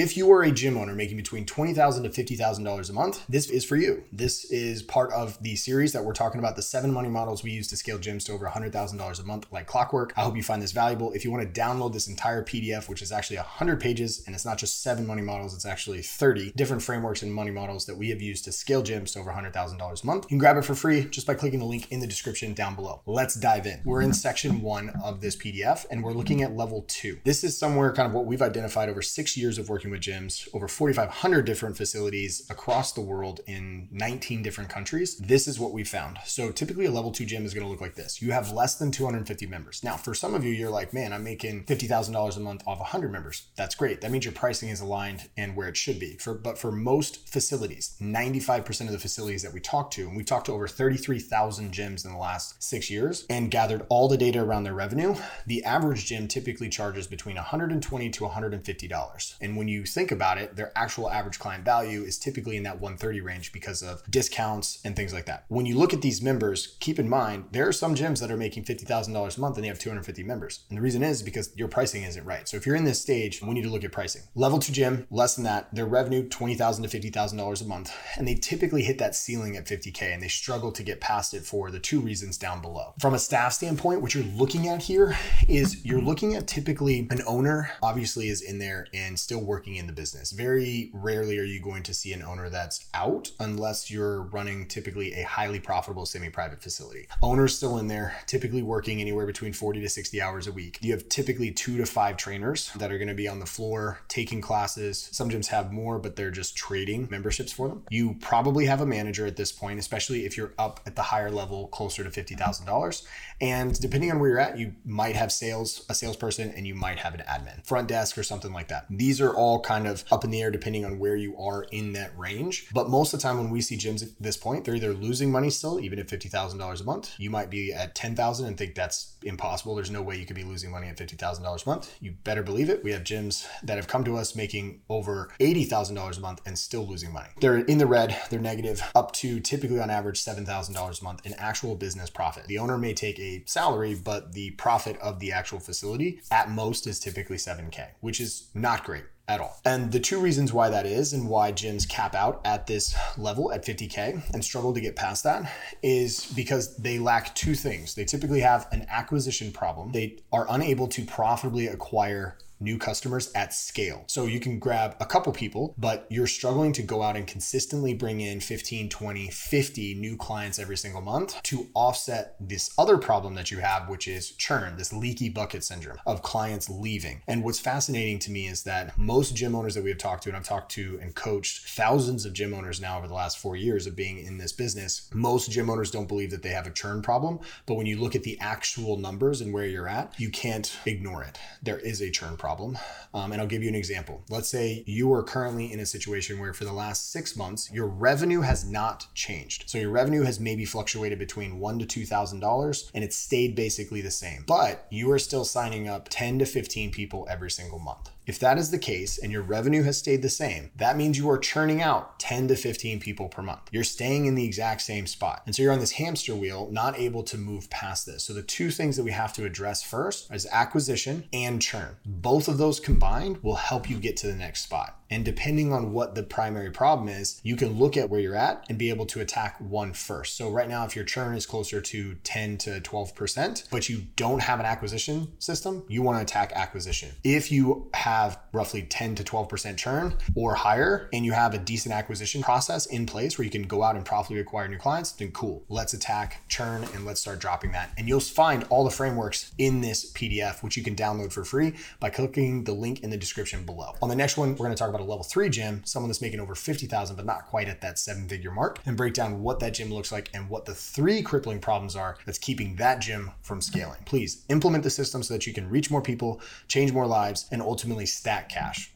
If you are a gym owner making between 20,000 to $50,000 a month, this is for you. This is part of the series that we're talking about the seven money models we use to scale gyms to over $100,000 a month like clockwork. I hope you find this valuable. If you want to download this entire PDF, which is actually 100 pages, and it's not just seven money models, it's actually 30 different frameworks and money models that we have used to scale gyms to over $100,000 a month, you can grab it for free just by clicking the link in the description down below. Let's dive in. We're in section one of this PDF and we're looking at level two. This is somewhere kind of what we've identified over six years of working with gyms, over 4,500 different facilities across the world in 19 different countries. This is what we found. So typically a level two gym is going to look like this. You have less than 250 members. Now, for some of you, you're like, man, I'm making $50,000 a month off 100 members. That's great. That means your pricing is aligned and where it should be. For but for most facilities, 95% of the facilities that we talk to, and we've talked to over 33,000 gyms in the last six years and gathered all the data around their revenue, the average gym typically charges between 120 to 150 dollars. And when you think about it, their actual average client value is typically in that 130 range because of discounts and things like that. When you look at these members, keep in mind there are some gyms that are making $50,000 a month and they have 250 members. And the reason is because your pricing isn't right. So if you're in this stage, we need to look at pricing. Level two gym, less than that, their revenue $20,000 to $50,000 a month, and they typically hit that ceiling at 50k and they struggle to get past it for the two reasons down below. From a staff standpoint, what you're looking at here is you're looking at typically an owner obviously is in there and still working in the business. Very rarely are you going to see an owner that's out unless you're running typically a highly profitable semi-private facility. Owners still in there, typically working anywhere between 40 to 60 hours a week. You have typically two to five trainers that are going to be on the floor taking classes. Some gyms have more, but they're just trading memberships for them. You probably have a manager at this point, especially if you're up at the higher level, closer to $50,000. And depending on where you're at, you might have sales, a salesperson, and you might have an admin, front desk, or something like that. These are all kind of up in the air depending on where you are in that range. But most of the time when we see gyms at this point, they're either losing money still, even at $50,000 a month. You might be at 10,000 and think that's impossible. There's no way you could be losing money at $50,000 a month. You better believe it. We have gyms that have come to us making over $80,000 a month and still losing money. They're in the red, they're negative, up to typically on average $7,000 a month in actual business profit. The owner may take a salary, but the profit of the actual facility at most is typically 7K, which is not great at all. And the two reasons why that is and why gyms cap out at this level at 50K and struggle to get past that is because they lack two things. They typically have an acquisition problem, they are unable to profitably acquire new customers at scale. So you can grab a couple people, but you're struggling to go out and consistently bring in 15, 20, 50 new clients every single month to offset this other problem that you have, which is churn, this leaky bucket syndrome of clients leaving. And what's fascinating to me is that most gym owners that we have talked to, and I've talked to and coached thousands of gym owners now over the last four years of being in this business, most gym owners don't believe that they have a churn problem. But when you look at the actual numbers and where you're at, you can't ignore it. There is a churn problem problem. Um, and I'll give you an example. Let's say you are currently in a situation where for the last six months, your revenue has not changed. So your revenue has maybe fluctuated between one to two thousand dollars and it stayed basically the same. But you are still signing up 10 to 15 people every single month. If that is the case and your revenue has stayed the same, that means you are churning out 10 to 15 people per month. You're staying in the exact same spot. And so you're on this hamster wheel, not able to move past this. So the two things that we have to address first is acquisition and churn. Both of those combined will help you get to the next spot. And depending on what the primary problem is, you can look at where you're at and be able to attack one first. So right now, if your churn is closer to 10 to 12%, but you don't have an acquisition system, you want to attack acquisition. If you have roughly 10 to 12% churn or higher, and you have a decent acquisition process in place where you can go out and profitably acquire new clients, then cool. Let's attack churn and let's start dropping that. And you'll find all the frameworks in this PDF, which you can download for free by clicking the link in the description below. On the next one, we're going to talk about about a level three gym, someone that's making over 50,000, but not quite at that seven figure mark, and break down what that gym looks like and what the three crippling problems are that's keeping that gym from scaling. Please implement the system so that you can reach more people, change more lives, and ultimately stack cash.